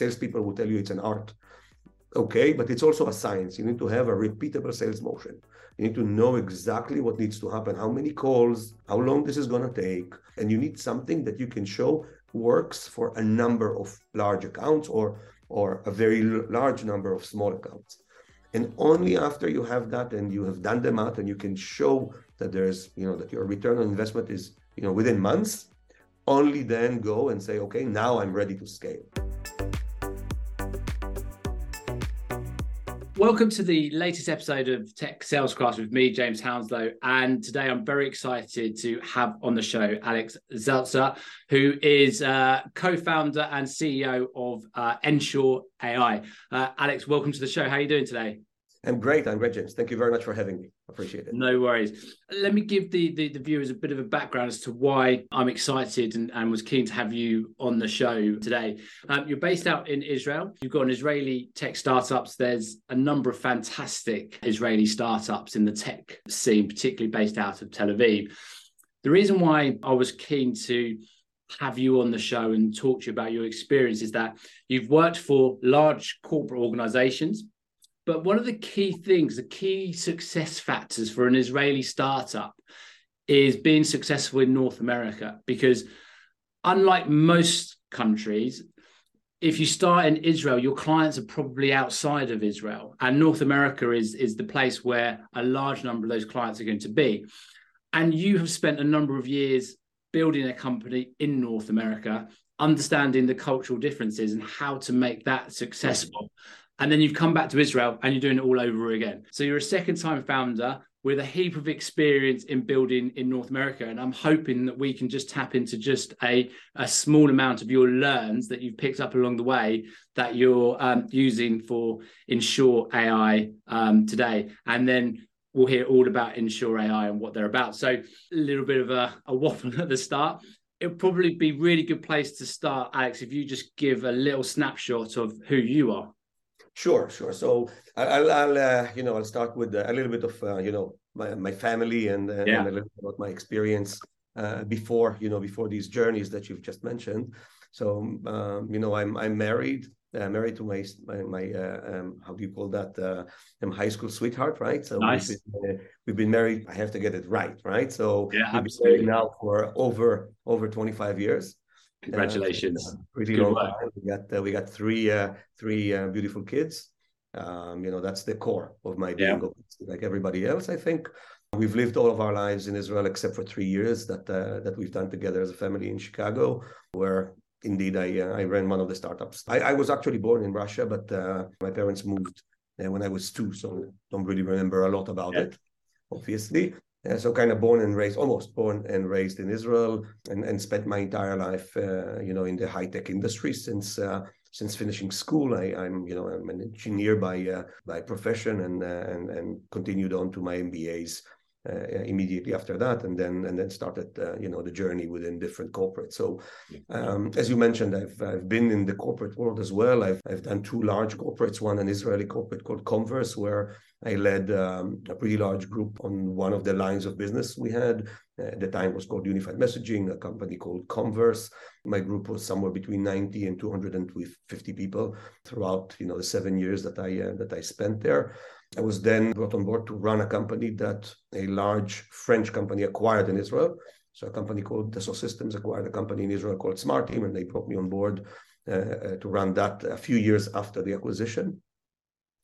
salespeople will tell you it's an art. Okay, but it's also a science. You need to have a repeatable sales motion. You need to know exactly what needs to happen, how many calls, how long this is going to take. And you need something that you can show works for a number of large accounts or, or a very large number of small accounts. And only after you have that and you have done the math and you can show that there's, you know, that your return on investment is, you know, within months, only then go and say, okay, now I'm ready to scale. Welcome to the latest episode of Tech Sales Class with me, James Hounslow. And today I'm very excited to have on the show Alex Zeltcer, who is uh, co founder and CEO of uh, nSure AI. Uh, Alex, welcome to the show. How are you doing today? I'm great. I'm great, James. Thank you very much for having me. Appreciate it. No worries. Let me give the, the, the viewers a bit of a background as to why I'm excited and, and was keen to have you on the show today. Um, you're based out in Israel. You've got an Israeli tech startups. There's a number of fantastic Israeli startups in the tech scene, particularly based out of Tel Aviv. The reason why I was keen to have you on the show and talk to you about your experience is that you've worked for large corporate organizations but one of the key things, the key success factors for an Israeli startup is being successful in North America. Because unlike most countries, if you start in Israel, your clients are probably outside of Israel. And North America is, is the place where a large number of those clients are going to be. And you have spent a number of years building a company in North America, understanding the cultural differences and how to make that successful and then you've come back to Israel and you're doing it all over again. So you're a second time founder with a heap of experience in building in North America. And I'm hoping that we can just tap into just a, a small amount of your learns that you've picked up along the way that you're um, using for nSure AI um, today. And then we'll hear all about nSure AI and what they're about. So a little bit of a, a waffle at the start. It'd probably be really good place to start, Alex, if you just give a little snapshot of who you are. Sure, sure. So I'll, I'll uh, you know, I'll start with a little bit of, uh, you know, my, my family and, uh, yeah. and a little bit about my experience uh, before, you know, before these journeys that you've just mentioned. So, um, you know, I'm I'm married, uh, married to my my, my uh, um, how do you call that? Uh, I'm high school sweetheart, right? So nice. we've, been, uh, we've been married. I have to get it right, right? So yeah, we've been married now for over over 25 years. Congratulations! Uh, pretty Good long work. time. We got uh, we got three uh, three uh, beautiful kids. Um, you know that's the core of my being. Yeah. Like everybody else, I think we've lived all of our lives in Israel except for three years that uh, that we've done together as a family in Chicago, where indeed I uh, I ran one of the startups. I, I was actually born in Russia, but my parents moved when I was two, so don't really remember a lot about yeah. it obviously. Uh, so kind of born and raised, almost born and raised in Israel, and, and spent my entire life, uh, you know, in the high tech industry since uh, since finishing school. I, am you know I'm an engineer by uh, by profession, and uh, and and continued on to my MBAs uh, immediately after that, and then and then started you know the journey within different corporates. So, um, as you mentioned, I've I've been in the corporate world as well. I've I've done two large corporates, one an Israeli corporate called Comverse, where I led um, a pretty large group on one of the lines of business we had. At the time was called Unified Messaging, a company called Comverse. My group was somewhere between 90 and 250 people throughout, you know, the seven years that I uh, that I spent there. I was then brought on board to run a company that a large French company acquired in Israel. So a company called Dassault Systems acquired a company in Israel called SmarTeam, and they brought me on board uh, uh to run that a few years after the acquisition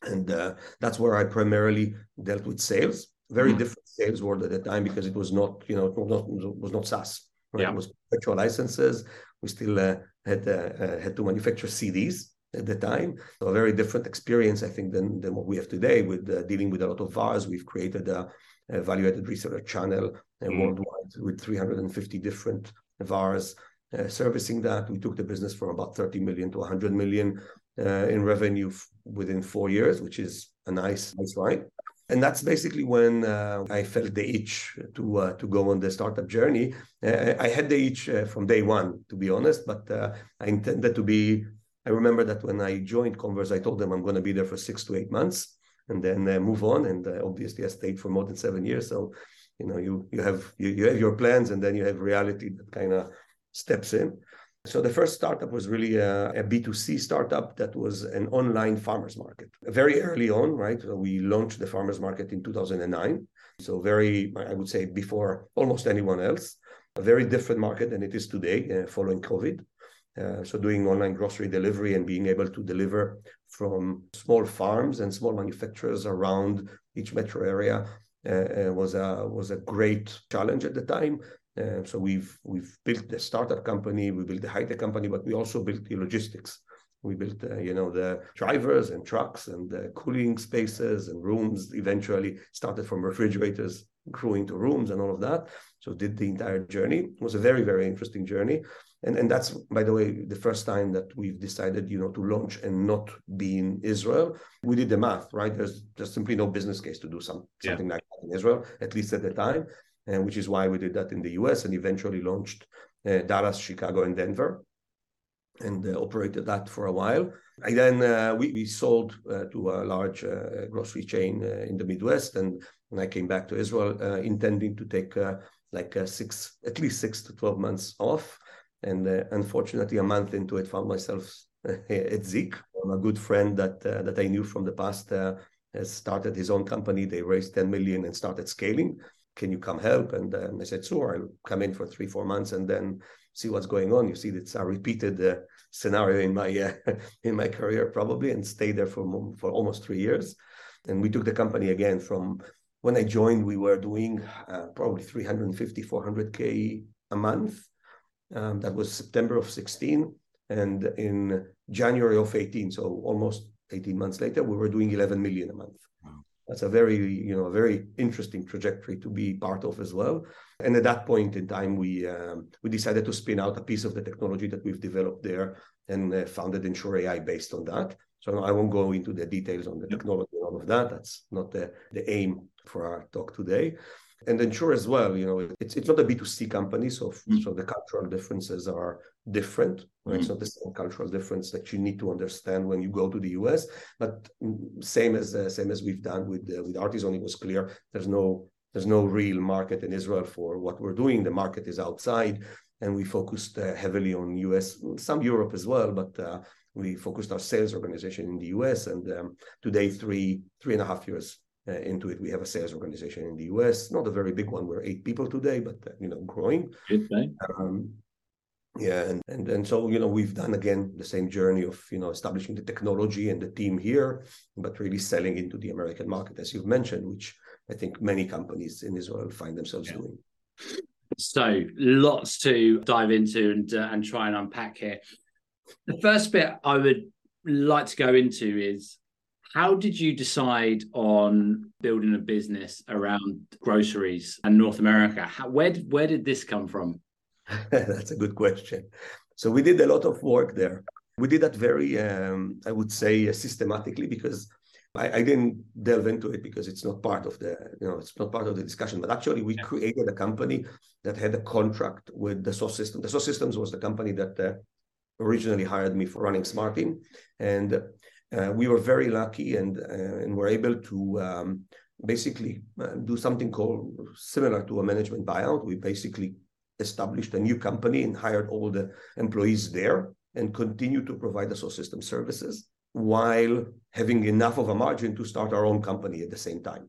and uh, that's where I primarily dealt with sales. Very mm-hmm. different sales world at the time because it was not, you know, it was not, it was not SaaS. Right? Yeah. It was virtual licenses. We still uh, had uh, uh, had to manufacture CDs at the time. So a very different experience, I think, than than what we have today with uh, dealing with a lot of VARs. We've created a, a value-added reseller channel mm. worldwide with 350 different VARs. Uh, servicing that, we took the business from about 30 million to 100 million uh, in revenue f- within four years, which is a nice, nice ride. And that's basically when uh, I felt the itch to uh, to go on the startup journey. Uh, I had the itch uh, from day one, to be honest, but uh, I intended to be. I remember that when I joined Comverse, I told them I'm going to be there for six to eight months and then move on. And obviously, I stayed for more than seven years. So, you know, you you have you, you have your plans, and then you have reality that kind of steps in. So the first startup was really a a B2C startup that was an online farmers market. Very early on, right? We launched the farmers market in 2009. So very, I would say, before almost anyone else. A very different market than it is today uh, following COVID. Uh, so doing online grocery delivery and being able to deliver from small farms and small manufacturers around each metro area uh, uh was a was a great challenge at the time. Uh, so we've we've built the startup company, we built the high tech company, but we also built the logistics. We built, uh, you know, the drivers and trucks and the cooling spaces and rooms. Eventually, started from refrigerators, grew into rooms and all of that. So did the entire journey. It was a very very interesting journey, and and that's by the way the first time that we've decided, you know, to launch and not be in Israel. We did the math, right? There's just simply no business case to do some something yeah. like that in Israel, at least at the time and which is why we did that in the US and eventually launched uh, Dallas, Chicago, and Denver, and uh, operated that for a while. And then uh, we, we sold uh, to a large uh, grocery chain uh, in the Midwest, and, and I came back to Israel intending to take like six, at least six to twelve months off. And unfortunately, a month into it, found myself at Zeek. A good friend that that I knew from the past has started his own company. They raised 10 million and started scaling can you come help? And um, I said, sure, I'll come in for three, four months and then see what's going on. You see, it's a repeated uh, scenario in my uh, in my career probably, and stayed there for for almost three years. And we took the company again from when I joined. We were doing uh, probably 350, 400k a month. Um, that was September of 16, and in January of 18, so almost 18 months later, we were doing 11 million a month that's a very you know a very interesting trajectory to be part of as well. And at that point in time we um, we decided to spin out a piece of the technology that we've developed there and uh, founded nSure AI based on that. So i won't go into the details on the technology and all of that. That's not the, the aim for our talk today and nSure as well you know it's, it's not a b2c company so mm. so the cultural differences are different right mm. it's not the same cultural difference that you need to understand when you go to the us but same as uh, same as we've done with uh, with Artizone it was clear there's no there's no real market in israel for what we're doing the market is outside and we focused uh, heavily on us some europe as well but uh, we focused our sales organization in the us and um, today three three and a half years uh, into it. We have a sales organization in the US, not a very big one. We're eight people today, but uh, you know, growing. Good Um, yeah, and, and and so you know we've done again the same journey of you know establishing the technology and the team here, but really selling into the American market, as you've mentioned, which I think many companies in Israel find themselves yeah. doing. So lots to dive into and uh, and try and unpack here. The first bit I would like to go into is how did you decide on building a business around groceries and North America? How, where did where did this come from? That's a good question. So we did a lot of work there. We did that very, um, I would say, uh, systematically because I, I, didn't delve into it because it's not part of the, you know, it's not part of the discussion. But actually, we created a company that had a contract with the Dassault System. The Dassault Systems was the company that uh, originally hired me for running SmarTeam, and uh, we were very lucky and uh, and were able to um, basically uh, do something called similar to a management buyout. We basically established a new company and hired all the employees there and continue to provide the system services while having enough of a margin to start our own company at the same time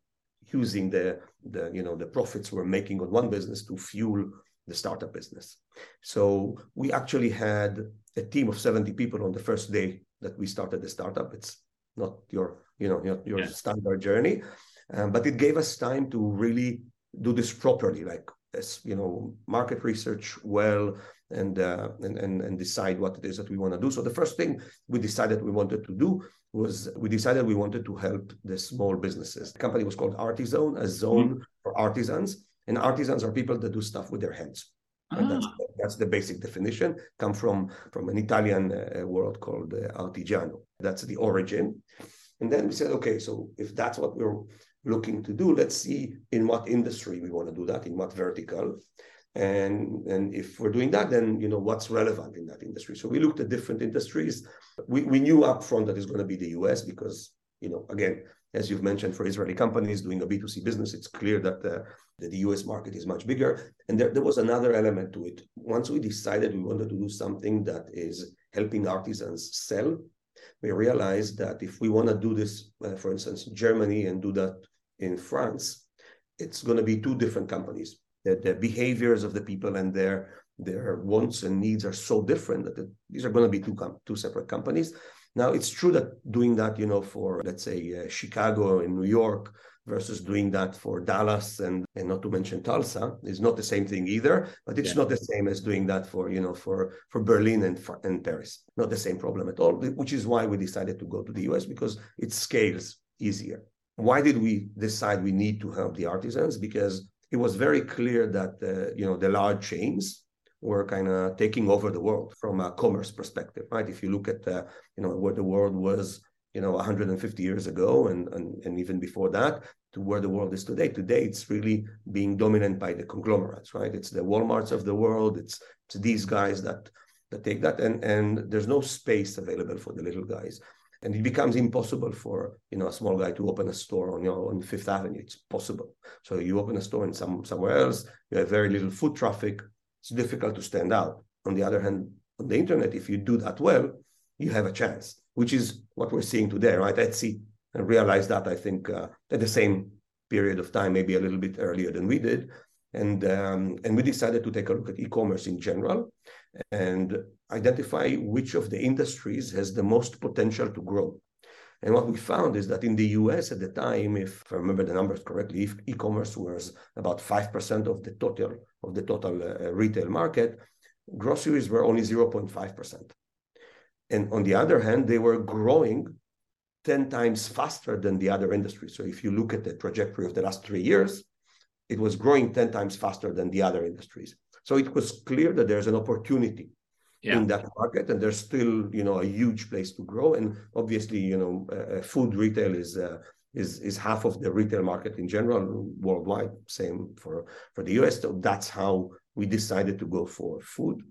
using the the you know the profits we're making on one business to fuel the startup business so we actually had a team of 70 people on the first day that we started the startup it's not your you know your, your yeah. standard journey um, but it gave us time to really do this properly like as you know market research well and, uh, and and and decide what it is that we want to do so the first thing we decided we wanted to do was we decided we wanted to help the small businesses the company was called artizone a zone mm-hmm. for artisans and artisans are people that do stuff with their hands ah. That's, the basic definition come from from an italian uh, word called uh, artigiano that's the origin and then we said okay so if that's what we're looking to do. Let's see in what industry we want to do that, in what vertical. And, and if we're doing that, then you know what's relevant in that industry. So we looked at different industries. We, we knew upfront that it's going to be the US because you know again as you've mentioned, for Israeli companies doing a B2C business, it's clear that the, that the US market is much bigger. And there, there was another element to it. Once we decided we wanted to do something that is helping artisans sell, we realized that if we want to do this, uh, for instance, Germany and do that in France, it's going to be two different companies. The, the behaviors of the people and their their wants and needs are so different that it, these are going to be two com- two separate companies. Now, it's true that doing that, you know, for let's say uh, Chicago and New York versus doing that for Dallas and, and not to mention Tulsa is not the same thing either. But it's yeah. not the same as doing that for you know for for Berlin and and Paris. Not the same problem at all. Which is why we decided to go to the U.S. because it scales easier. Why did we decide we need to help the artisans? Because it was very clear that uh, you know the large chains were kind of taking over the world from a commerce perspective, right? If you look at uh, you know where the world was, you know, 150 years ago, and, and and even before that, to where the world is today. Today, it's really being dominant by the conglomerates, right? It's the WalMarts of the world. It's, it's these guys that that take that, and and there's no space available for the little guys. And it becomes impossible for you know a small guy to open a store on you know on Fifth Avenue. It's possible. So you open a store in some somewhere else. You have very little foot traffic it's difficult to stand out. On the other hand, on the internet, if you do that well, you have a chance, which is what we're seeing today, right? Etsy realized that I think uh, at the same period of time, maybe a little bit earlier than we did, and um, and we decided to take a look at e-commerce in general and identify which of the industries has the most potential to grow. And what we found is that in the US at the time, if I remember the numbers correctly, if e-commerce was about 5% of the total of the total uh, retail market, groceries were only 0.5%. And on the other hand, they were growing 10 times faster than the other industries. So if you look at the trajectory of the last three years, it was growing 10 times faster than the other industries. So it was clear that there's an opportunity yeah. in that market, and there's still you know a huge place to grow. And obviously, you know, uh, food retail is uh, is is half of the retail market in general worldwide. Same for for the US. So that's how we decided to go for food.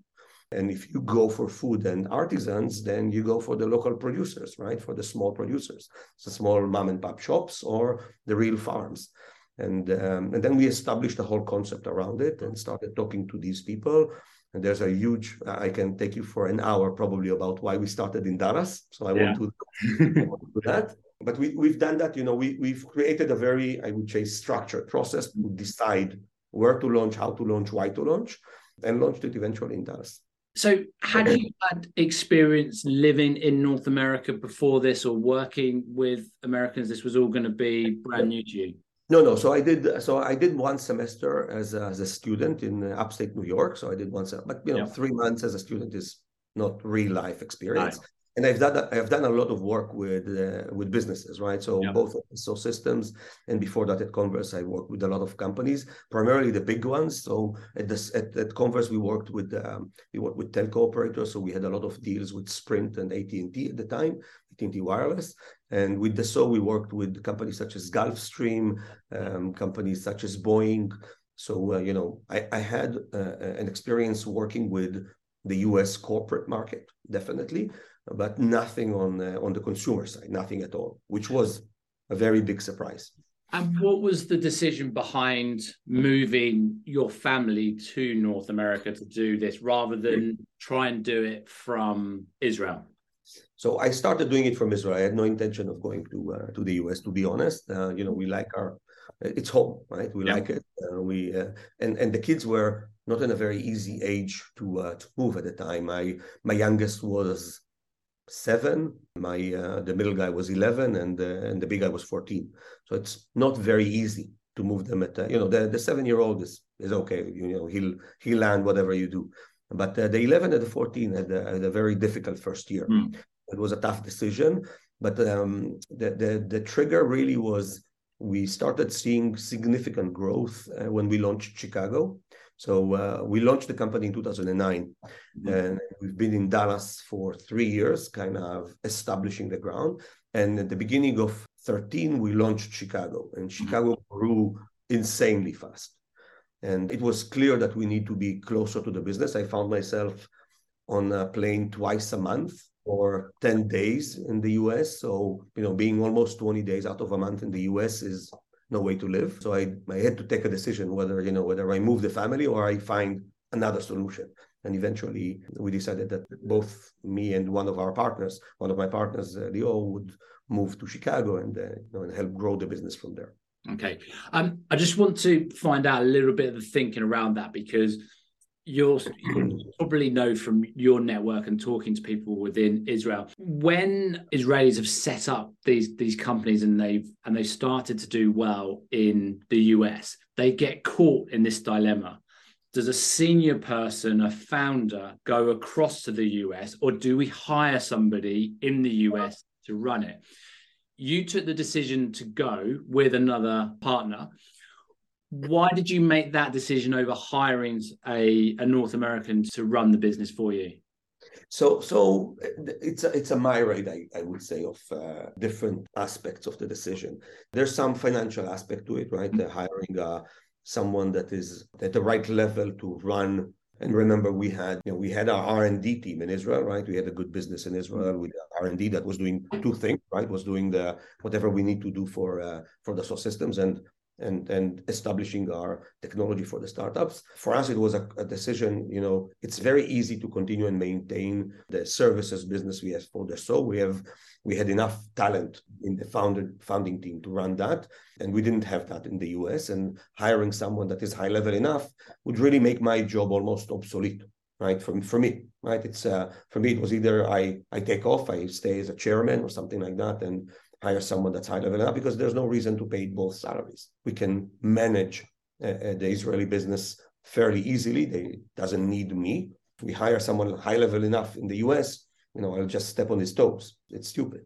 And if you go for food and artisans, then you go for the local producers, right? For the small producers, the small mom and pop shops or the real farms. And um, and then we established the whole concept around it and started talking to these people and there's a huge, I can take you for an hour probably about why we started in Dallas. So I yeah. want, to, want to do that. But we, we've done that, you know, we, we've created a very, I would say, structured process to decide where to launch, how to launch, why to launch, and launched it eventually in Dallas. So, had you had experience living in North America before this or working with Americans? This was all going to be brand new to you? No, no. So I did. So I did one semester as a, as a student in uh, upstate New York. So I did one, but you know, yeah. three months as a student is not real life experience. Right. And I've done I've done a lot of work with uh, with businesses, right? So yeah. both so systems, and before that at Comverse, I worked with a lot of companies, primarily the big ones. So at this at, at Comverse, we worked with um, we worked with telco operators. So we had a lot of deals with Sprint and AT and T at the time, AT and T Wireless. And with Dassault, we worked with companies such as Gulfstream, um, companies such as Boeing. So, uh, you know, I, I had uh, an experience working with the US corporate market, definitely, but nothing on, uh, on the consumer side, nothing at all, which was a very big surprise. And what was the decision behind moving your family to North America to do this rather than try and do it from Israel? So I started doing it from Israel. I had no intention of going to uh, to the US. To be honest, uh, you know, we like our it's home, right? We yeah. like it. Uh, we uh, and and the kids were not in a very easy age to uh, to move at the time. My my youngest was seven. My uh, the middle guy was eleven, and and the big guy was fourteen. So it's not very easy to move them at you know the the seven year old is is okay. You know he'll he'll land whatever you do. But uh, the 11 and the 14 had a, had a very difficult first year. Mm. It was a tough decision, but um, the, the, the trigger really was we started seeing significant growth uh, when we launched Chicago. So uh, we launched the company in 2009, mm-hmm. and we've been in Dallas for three years, kind of establishing the ground. And at the beginning of 13, we launched Chicago, and mm-hmm. Chicago mm-hmm. grew insanely fast. And it was clear that we need to be closer to the business. I found myself on a plane twice a month for 10 days in the US. So, you know, being almost 20 days out of a month in the US is no way to live. So I, I had to take a decision whether, you know, whether I move the family or I find another solution. And eventually we decided that both me and one of our partners, one of my partners, uh, Leo, would move to Chicago and, uh, you know, and help grow the business from there. Okay. Um, I just want to find out a little bit of the thinking around that because you'll, you probably know from your network and talking to people within Israel when Israelis have set up these these companies and they've and they started to do well in the US, they get caught in this dilemma. Does a senior person, a founder, go across to the US, or do we hire somebody in the US to run it? You took the decision to go with another partner why did you make that decision over hiring a, a North American to run the business for you? So, so it's a, it's a myriad, I, I would say, of uh, different aspects of the decision. There's some financial aspect to it, right? Mm-hmm. hiring uh, someone that is at the right level to run. And remember, we had you know we had our R and D team in Israel, right? We had a good business in Israel with R and D that was doing two things, right? Was doing the whatever we need to do for uh, for the Dassault Systems and and and establishing our technology for the startups. For us, it was a, a, decision. You know, it's very easy to continue and maintain the services business we have for the so we have we had enough talent in the founded founding team to run that, and we didn't have that in the US. And hiring someone that is high level enough would really make my job almost obsolete. Right for, for me, right? It's uh, for me. It was either I I take off, I stay as a chairman or something like that, and hire someone that's high level enough because there's no reason to pay both salaries. We can manage uh, the Israeli business fairly easily. They doesn't need me. If we hire someone high level enough in the US, you know, I'll just step on his toes. It's stupid.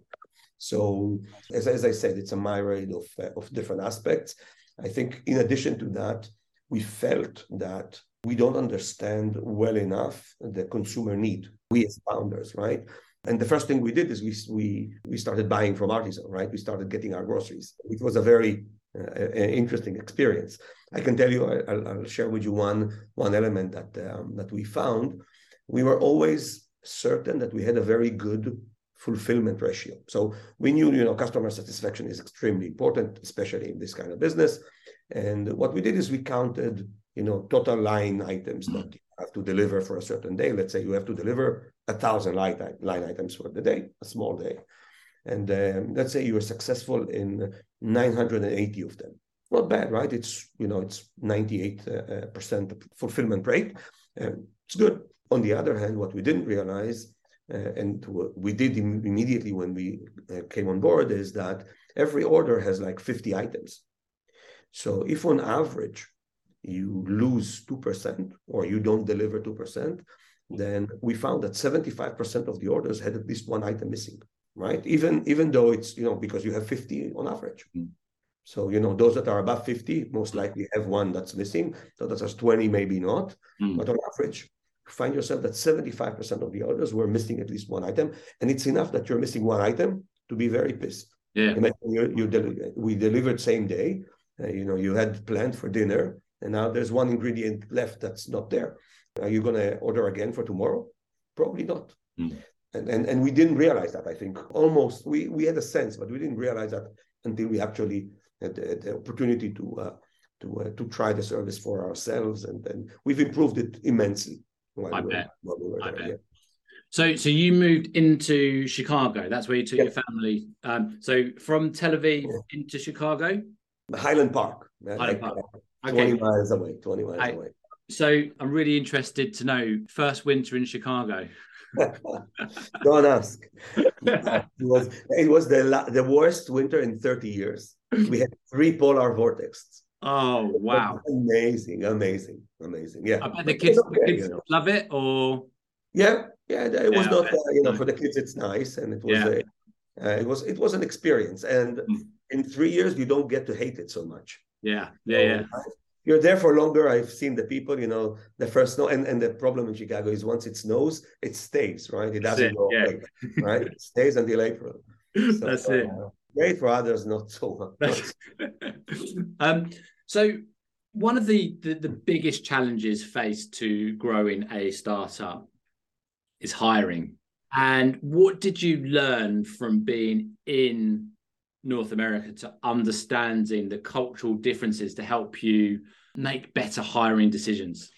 So, as, as I said, it's a myriad of, uh, of different aspects. I think, in addition to that, we felt that we don't understand well enough the consumer need. We as founders, right? And the first thing we did is we we we started buying from Artizone, right? We started getting our groceries. It was a very uh, interesting experience. I can tell you, I, will share with you one one element that um, that we found. We were always certain that we had a very good fulfillment ratio. So we knew, you know, customer satisfaction is extremely important, especially in this kind of business. And what we did is we counted, you know, total line items you have to deliver for a certain day. Let's say you have to deliver a thousand line, line items for the day, a small day. And um, let's say you are successful in 980 of them. Not bad, right? It's, you know, it's 98% uh, uh fulfillment rate. Um, it's good. On the other hand, what we didn't realize, uh, and we did Im- immediately when we uh, came on board, is that every order has like 50 items. So if on average you lose 2% or you don't deliver 2%, then we found that 75% of the orders had at least one item missing, right? Even even though it's, you know, because you have 50 on average. Mm. So, you know, those that are above 50 most likely have one that's missing. So that's 20, maybe not. Mm. But on average, you find yourself that 75% of the orders were missing at least one item. And it's enough that you're missing one item to be very pissed. Yeah. You, you del- we delivered same day. Uh, you know, you had planned for dinner, and now there's one ingredient left that's not there. Are you going to order again for tomorrow? Probably not. Mm. And, and and we didn't realize that. I think almost we we had a sense, but we didn't realize that until we actually had the, the opportunity to uh, to uh, to try the service for ourselves, and then we've improved it immensely. I bet. We I there, bet. Yeah. So, so you moved into Chicago. That's where you took your family. Um, so from Tel Aviv yeah. into Chicago. Highland Park. Highland like, Park. Okay. Twenty miles away. Twenty miles I, away. So I'm really interested to know first winter in Chicago. Don't ask. it was it was the the worst winter in 30 years. We had three polar vortexes. Oh wow! Amazing, amazing, amazing. Yeah, I bet the kids, okay, the kids you know. love it. Or yeah, yeah, it was yeah, not. Uh, you know, for the kids, it's nice, and it was yeah. a, uh, it was it was an experience. And mm. in three years, you don't get to hate it so much. Yeah, yeah, so, yeah you're there for longer. I've seen the people, you know, the first snow, and, and the problem in Chicago is once it snows, it stays, right? It doesn't it, go yeah. away, right? It stays until April. So, That's it. Uh, great for others, not so much. um, so one of the, the the biggest challenges faced to growing a startup is hiring. And what did you learn from being in North America to understanding the cultural differences to help you make better hiring decisions?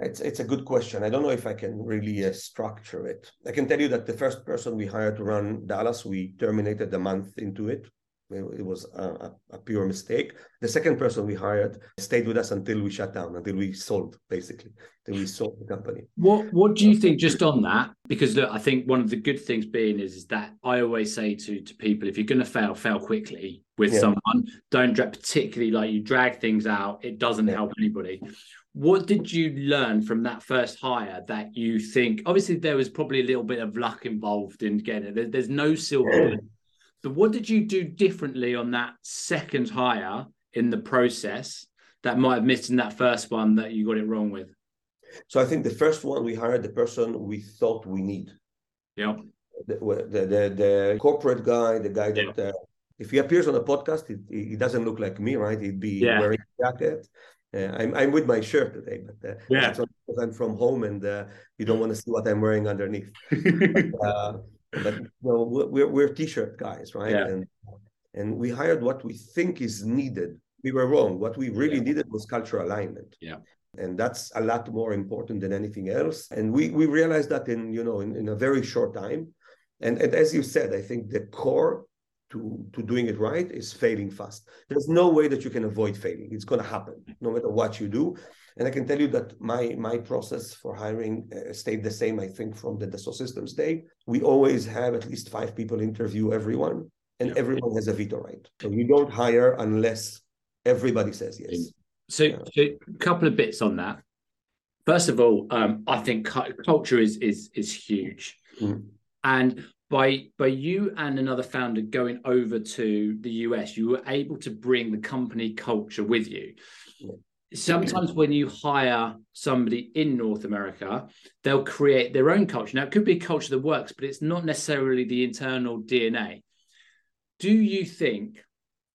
It's it's a good question. I don't know if I can really uh, structure it. I can tell you that the first person we hired to run Dallas, we terminated a month into it. It was a, a, pure mistake. The second person we hired stayed with us until we shut down, until we sold, basically, until we sold the company. What What do you think just on that? Because look, I think one of the good things being is, is that I always say to to people, if you're going to fail, fail quickly with yeah. someone. Don't drag, particularly like you drag things out. It doesn't yeah. help anybody. What did you learn from that first hire that you think? Obviously, there was probably a little bit of luck involved in getting it. There, there's no silver but what did you do differently on that second hire in the process that might have missed in that first one that you got it wrong with? So I think the first one we hired the person we thought we need. Yeah. The the the, the corporate guy, the guy that yeah. uh, if he appears on a podcast, he, he doesn't look like me, right? He'd be yeah. wearing a jacket. Uh, I'm I'm with my shirt today, but uh, yeah, I'm from home and uh, you don't want to see what I'm wearing underneath. but, uh, but know, we're we're t-shirt guys, right? Yeah. And and we hired what we think is needed. We were wrong. What we really yeah. needed was cultural alignment. Yeah. And that's a lot more important than anything else. And we we realized that in you know in, in a very short time. And, and as you said, I think the core to, to doing it right is failing fast. There's no way that you can avoid failing. It's going to happen no matter what you do. And I can tell you that my my process for hiring uh, stayed the same. I think from the Dassault Systems day, we always have at least five people interview everyone, and yeah. everyone has a veto right. So you don't hire unless everybody says yes. So, yeah. so a couple of bits on that. First of all, um, I think culture is is is huge, mm. and by by you and another founder going over to the US, you were able to bring the company culture with you. Yeah sometimes when you hire somebody in North America, they'll create their own culture. Now, it could be a culture that works, but it's not necessarily the internal DNA. Do you think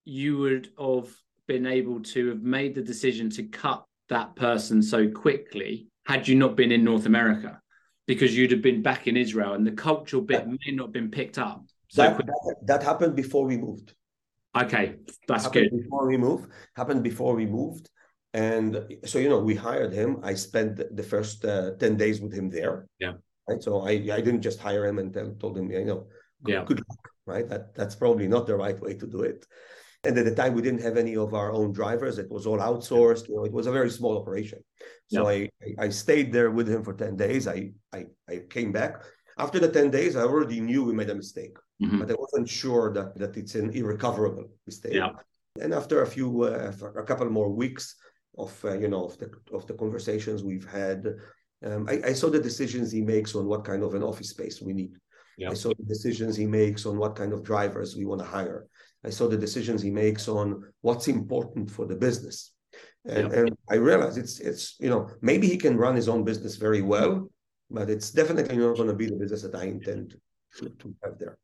you would have been able to have made the decision to cut that person so quickly had you not been in North America? Because you'd have been back in Israel and the cultural bit may not have been picked up. So that, that, that, happened before we moved. Okay, that's happened good. Before we moved, happened before we moved and so, you know, we hired him. I spent the first uh, 10 days with him there. Yeah. Right. So I, I didn't just hire him and tell, told him, you know, good, yeah. good luck. Right. That, that's probably not the right way to do it. And at the time, we didn't have any of our own drivers. It was all outsourced. You know, it was a very small operation. So yeah. I, I stayed there with him for 10 days. I, I, I came back. After the 10 days, I already knew we made a mistake, mm-hmm. but I wasn't sure that, that it's an irrecoverable mistake. Yeah. And after a few, uh, a couple more weeks, of uh, you know of the of the conversations we've had. Um, I, I, saw the decisions he makes on what kind of an office space we need. Yeah. I saw the decisions he makes on what kind of drivers we want to hire. I saw the decisions he makes on what's important for the business. And, yeah. and I realized it's it's you know maybe he can run his own business very well, but it's definitely not going to be the business that I intend to, to have there.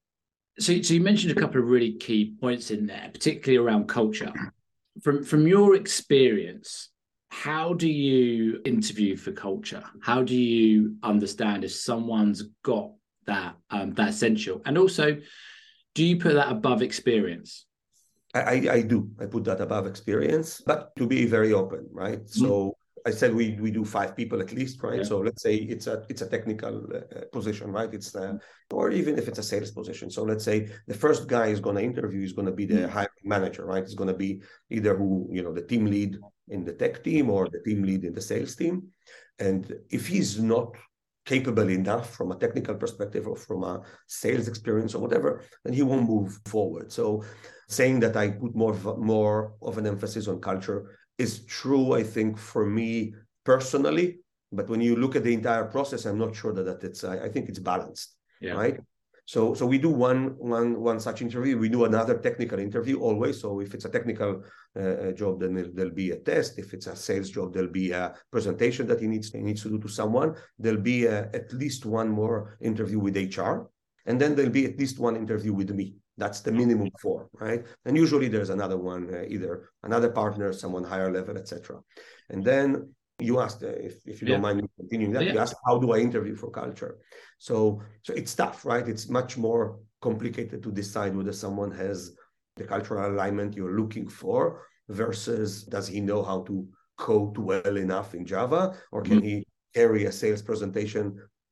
So, so you mentioned a couple of really key points in there, particularly around culture from from your experience how do you interview for culture? How do you understand if someone's got that um, that essential? And also do you put that above experience? I, I do. I put that above experience but to be very open right? Mm-hmm. so I said we we do five people at least, right? Yeah. So let's say it's a it's a technical uh, position, right? It's uh, or even if it's a sales position. So let's say the first guy is going to interview is going to be the mm-hmm. hiring manager, right? It's going to be either who you know the team lead in the tech team or the team lead in the sales team, and if he's not capable enough from a technical perspective or from a sales experience or whatever, then he won't move forward. So saying that I put more more of an emphasis on culture is true, I think, for me personally. But when you look at the entire process, I'm not sure that, that it's. I, I think it's balanced, yeah. right? So so we do one one one such interview. We do another technical interview always. So if it's a technical uh, uh job, then there'll, there'll, be a test. If it's a sales job, there'll be a presentation that he needs he needs to do to someone. There'll be a, at least one more interview with HR, and then there'll be at least one interview with me. That's the minimum four, right? And usually there's another one, uh, either another partner, someone higher level, etc. And then You asked, uh, if, if you yeah. don't mind continuing that, yeah. you asked, how do I interview for culture? So, so it's tough, right? It's much more complicated to decide whether someone has the cultural alignment you're looking for versus does he know how to code well enough in Java or can mm-hmm. he carry a sales presentation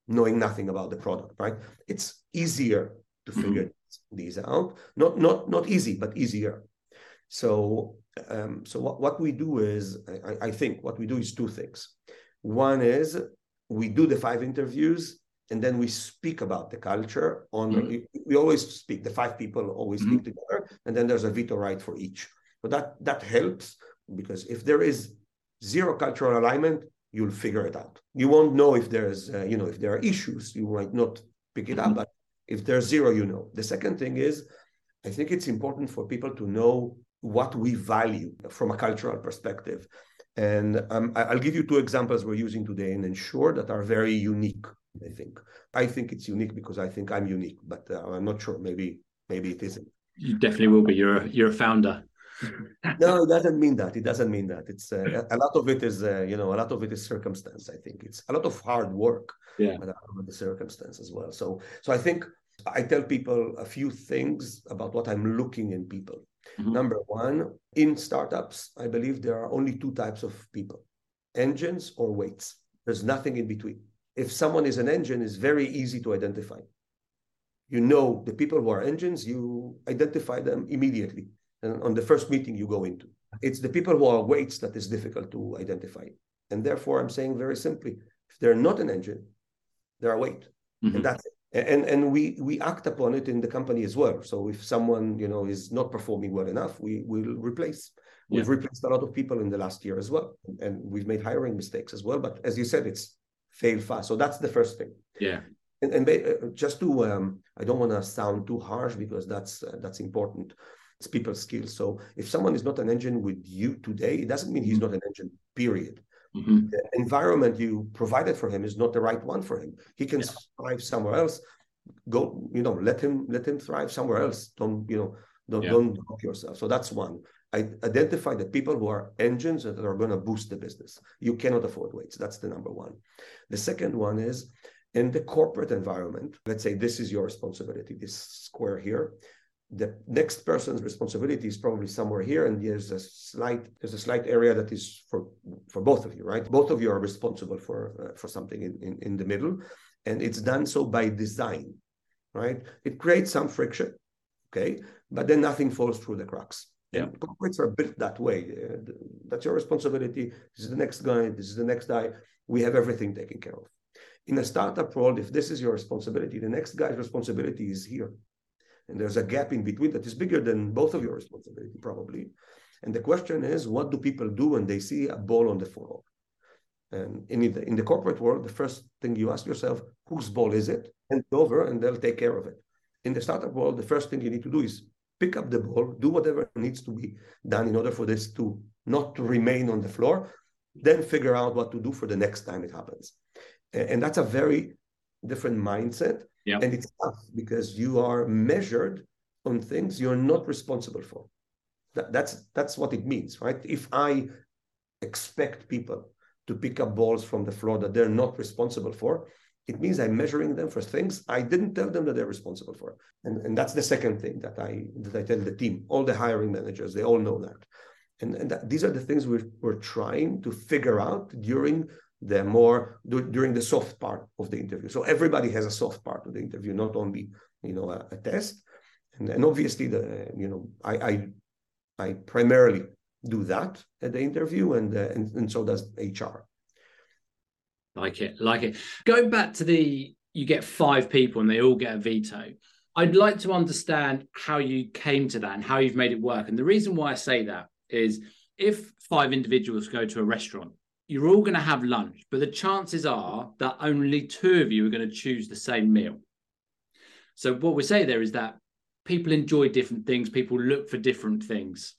knowing nothing about the product, right? It's easier to mm-hmm. figure. These out. Not not not easy, but easier. So um, so what, what we do is I, I think what we do is two things. One is we do the five interviews and then we speak about the culture on mm-hmm. we always speak the five people always mm-hmm. speak together and then there's a veto right for each but that that helps because if there is zero cultural alignment you'll figure it out you won't know if there's uh, you know if there are issues you might not pick it mm-hmm. up but if there's zero you know the second thing is i think it's important for people to know what we value from a cultural perspective and um, I'll give you two examples we're using today in nSure that are very unique I think. I think it's unique because I think I'm unique, but uh, I'm not sure. Maybe maybe it isn't. You definitely will be. You're a, you're a founder. no, it doesn't mean that. It doesn't mean that. It's uh, a lot of it is uh, you know a lot of it is circumstance. I think it's a lot of hard work. Yeah. But the circumstance as well. So so I think I tell people a few things about what I'm looking in people. Mm-hmm. Number one, in startups, I believe there are only two types of people: engines or weights. There's nothing in between if someone is an engine, it's very easy to identify. You know the people who are engines, you identify them immediately. And on the first meeting you go into. It's the people who are weights that is difficult to identify. And therefore, I'm saying very simply, if they're not an engine, they're a weight. Mm-hmm. And that's it. And and we we act upon it in the company as well. So if someone you know is not performing well enough, we will replace. We've yeah. replaced a lot of people in the last year as well, and we've made hiring mistakes as well. But as you said, it's fail fast. So that's the first thing. Yeah. And, and uh, just to, um, I don't want to sound too harsh because that's uh, that's important. It's people skills. So if someone is not an engine with you today, it doesn't mean he's not an engine. Period. Mm-hmm. The environment you provided for him is not the right one for him. He can yeah. thrive somewhere else. Go, you know, let him let him thrive somewhere else. Don't you know? Don't yeah. don't block yourself. So that's one. I identify the people who are engines that are going to boost the business. You cannot afford weights. That's the number one. The second one is in the corporate environment. Let's say this is your responsibility, this square here. The next person's responsibility is probably somewhere here, and there's a slight there's a slight area that is for for both of you, right? Both of you are responsible for uh, for something in, in in the middle, and it's done so by design, right? It creates some friction, okay, but then nothing falls through the cracks yeah. Corporates are built that way. Uh, that's your responsibility. This is the next guy. This is the next guy. We have everything taken care of. In a startup world, if this is your responsibility, the next guy's responsibility is here. And there's a gap in between that is bigger than both of your responsibility, probably. And the question is, what do people do when they see a ball on the floor? And in the, in the corporate world, the first thing you ask yourself, whose ball is it? And over, and they'll take care of it. In the startup world, the first thing you need to do is pick up the ball, do whatever needs to be done in order for this to not to remain on the floor, then figure out what to do for the next time it happens. And that's a very different mindset. Yeah. And it's tough because you are measured on things you're not responsible for. That, that's that's what it means, right? If I expect people to pick up balls from the floor that they're not responsible for, it means I'm measuring them for things I didn't tell them that they're responsible for. And, and that's the second thing that I that I tell the team. All the hiring managers, they all know that. And, and that, these are the things we're, we're trying to figure out during the more during the soft part of the interview. So everybody has a soft part of the interview, not only you know a, a test. And, and obviously the you know I I, I primarily do that at the interview, and, uh, and and so does HR. Like it, like it. Going back to the, you get five people and they all get a veto. I'd like to understand how you came to that and how you've made it work. And the reason why I say that is if five individuals go to a restaurant, you're all going to have lunch, but the chances are that only two of you are going to choose the same meal. So, what we say there is that people enjoy different things, people look for different things.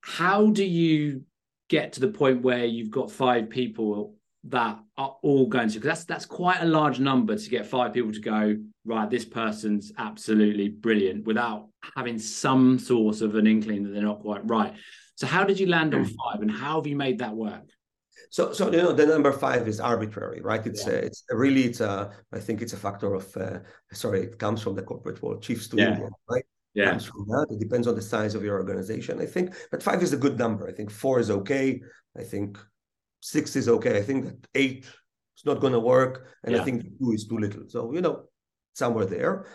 How do you get to the point where you've got five people that are all going to because that's that's quite a large number to get five people to go right this person's absolutely brilliant without having some source of an inkling that they're not quite right so how did you land on hmm. five and how have you made that work So, so you know, the number five is arbitrary, right? It's yeah. uh, it's really it's a I think it's a factor of uh, sorry, it comes from the corporate world, chiefs to yeah. India, right? Yeah, comes from that. It depends on the size of your organization, I think. But five is a good number. I think four is okay. I think six is okay. I think that eight is not going to work, and yeah. I think two is too little. So you know, somewhere there.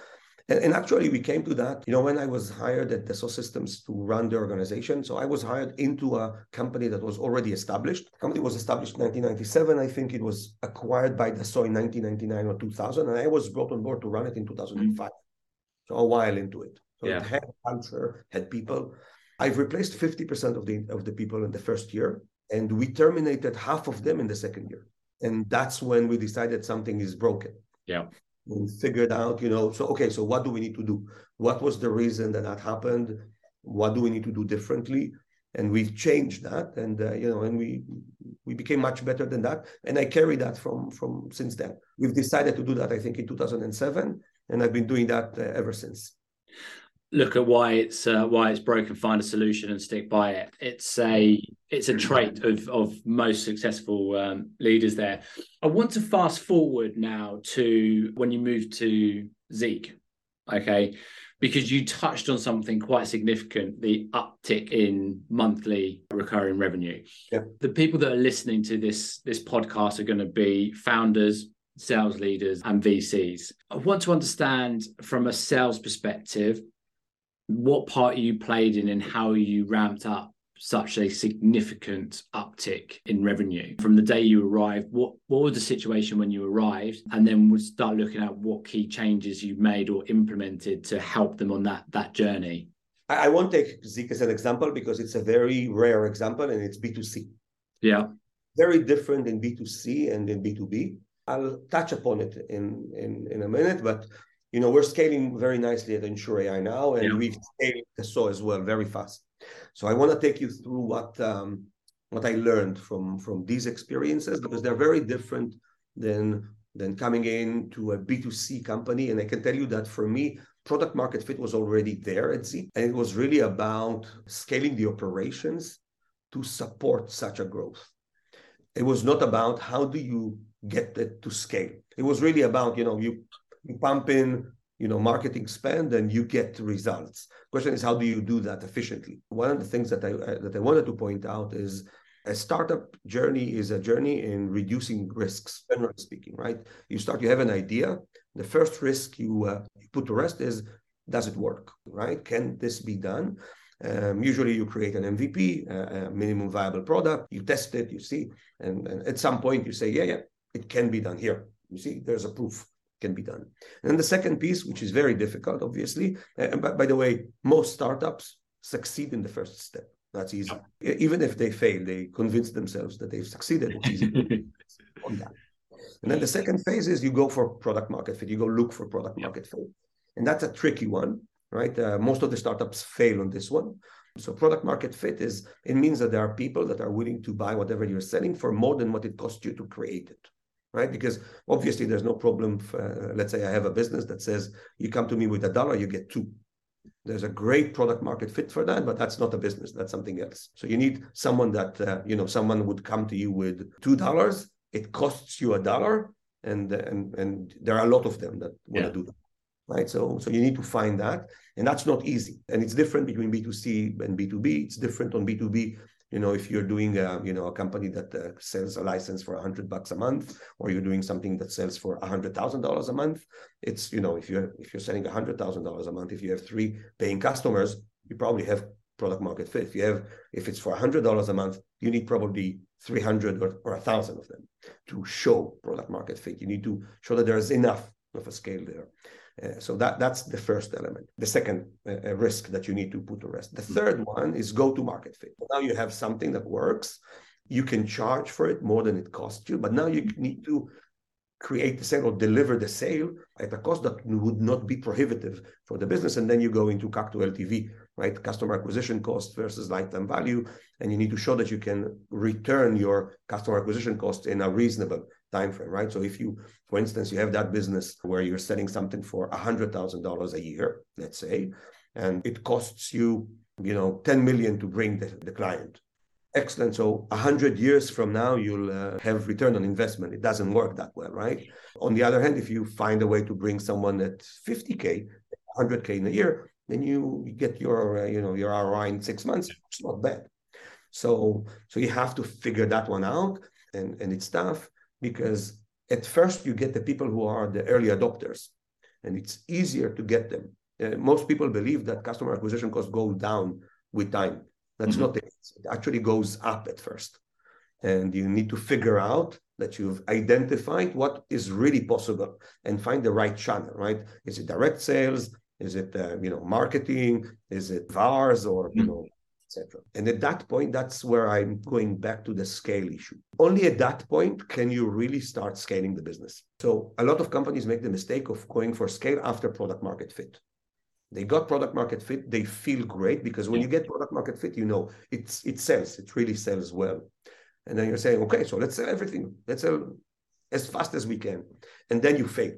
And, and, actually, we came to that, you know, when I was hired at Dassault Systems to run the organization. So I was hired into a company that was already established. The company was established in 1997. I think it was acquired by Dassault in 1999 or 2000. And I was brought on board to run it in 2005. Mm-hmm. So a while into it. So yeah. it had culture, had people. I've replaced 50% of the of the people in the first year, and we terminated half of them in the second year. And that's when we decided something is broken. Yeah we figured out, you know, so okay, so what do we need to do? What was the reason that that happened? What do we need to do differently? And we've changed that, and uh, you know, and we we became much better than that. And I carry that from from since then. We've decided to do that, I think, in 2007, and I've been doing that uh, ever since look at why it's uh, why it's broken, find a solution, and stick by it. It's a it's a trait of of most successful um, leaders. There, I want to fast forward now to when you moved to Zeek, okay, because you touched on something quite significant: the uptick in monthly recurring revenue. Yeah. The people that are listening to this this podcast are going to be founders, sales leaders and VCs. I want to understand from a sales perspective what part you played in and how you ramped up such a significant uptick in revenue. From the day you arrived what what was the situation when you arrived? And then we'll start looking at what key changes you made or implemented to help them on that that journey. I, I won't take Zeek as an example because it's a very rare example and it's b2c yeah. Very different in b2c and in b2b i'll touch upon it in in in a minute but you know, we're scaling very nicely at nSure AI now, and yeah. we've scaled Dassault as well very fast. So I want to take you through what um, what I learned from from these experiences because they're very different than than coming in to a B2C company. And I can tell you that for me, product market fit was already there at Zeek. And it was really about scaling the operations to support such a growth. It was not about how do you get it to scale. It was really about, you know, you you pump in you know marketing spend and you get results. Question is how do you do that efficiently? One of the things that i that i wanted to point out is a startup journey is a journey in reducing risks generally speaking right? You start you have an idea. The first risk you, uh, you put to rest is does it work right? Can this be done? Um, usually you create an mvp uh, a minimum viable product you test it you see and, and at some point you say yeah yeah it can be done here. You see there's a proof can be done. And the second piece, which is very difficult, obviously, and by, by the way, most startups succeed in the first step. That's easy. Even if they fail, they convince themselves that they've succeeded. On that. And then the second phase is you go for product market fit. You go look for product market fit, and that's a tricky one, right? Uh, most of the startups fail on this one. So product market fit is it means that there are people that are willing to buy whatever you're selling for more than what it costs you to create it right? Because obviously there's no problem. For, uh, let's say I have a business that says you come to me with a dollar, you get two. There's a great product market fit for that, but that's not a business. That's something else. So you need someone that uh, you know someone would come to you with two dollars. It costs you a dollar, and and and there are a lot of them that want to yeah. do that right? So, so you need to find that, and that's not easy. And it's different between B2C and B2B. It's different on B2B you know if you're doing a you know a company that uh, sells a license for 100 bucks a month or you're doing something that sells for $100000 a month it's you know if you're if you're selling $100000 a month if you have three paying customers you probably have product market fit. If you have if it's for $100 a month you need probably 300 or, or 1000 of them to show product market fit. You need to show that there's enough of a scale there uh, so that that's the first element. The second uh, risk that you need to put to rest. The hmm. third one is go to market fit. Now you have something that works. You can charge for it more than it costs you, but now you need to create the sale or deliver the sale at a cost that would not be prohibitive for the business. And then you go into CAC to LTV, right? Customer acquisition cost versus lifetime value. And you need to show that you can return your customer acquisition cost in a reasonable time frame, right? So if you, for instance, you have that business where you're selling something for $100,000 a year, let's say, and it costs you, you know, 10 million to bring the, the client Excellent. So a hundred years from now, you'll uh, have return on investment. It doesn't work that well, right? On the other hand, if you find a way to bring someone at 50k, 100k in a year, then you, you get your uh, you know your ROI in six months. It's not bad. So so you have to figure that one out, and and it's tough because at first you get the people who are the early adopters, and it's easier to get them. Uh, most people believe that customer acquisition costs go down with time. That's mm-hmm. not the case. It actually goes up at first. And you need to figure out that you've identified what is really possible and find the right channel, right? Is it direct sales? Is it uh, you know marketing? Is it VARs or mm-hmm. you know etc. And at that point, that's where I'm going back to the scale issue. Only at that point can you really start scaling the business. So a lot of companies make the mistake of going for scale after product market fit. They got product market fit. They feel great because when you get product market fit, you know it's it sells. It really sells well. And then you're saying, okay, so let's sell everything. Let's sell as fast as we can. And then you fail.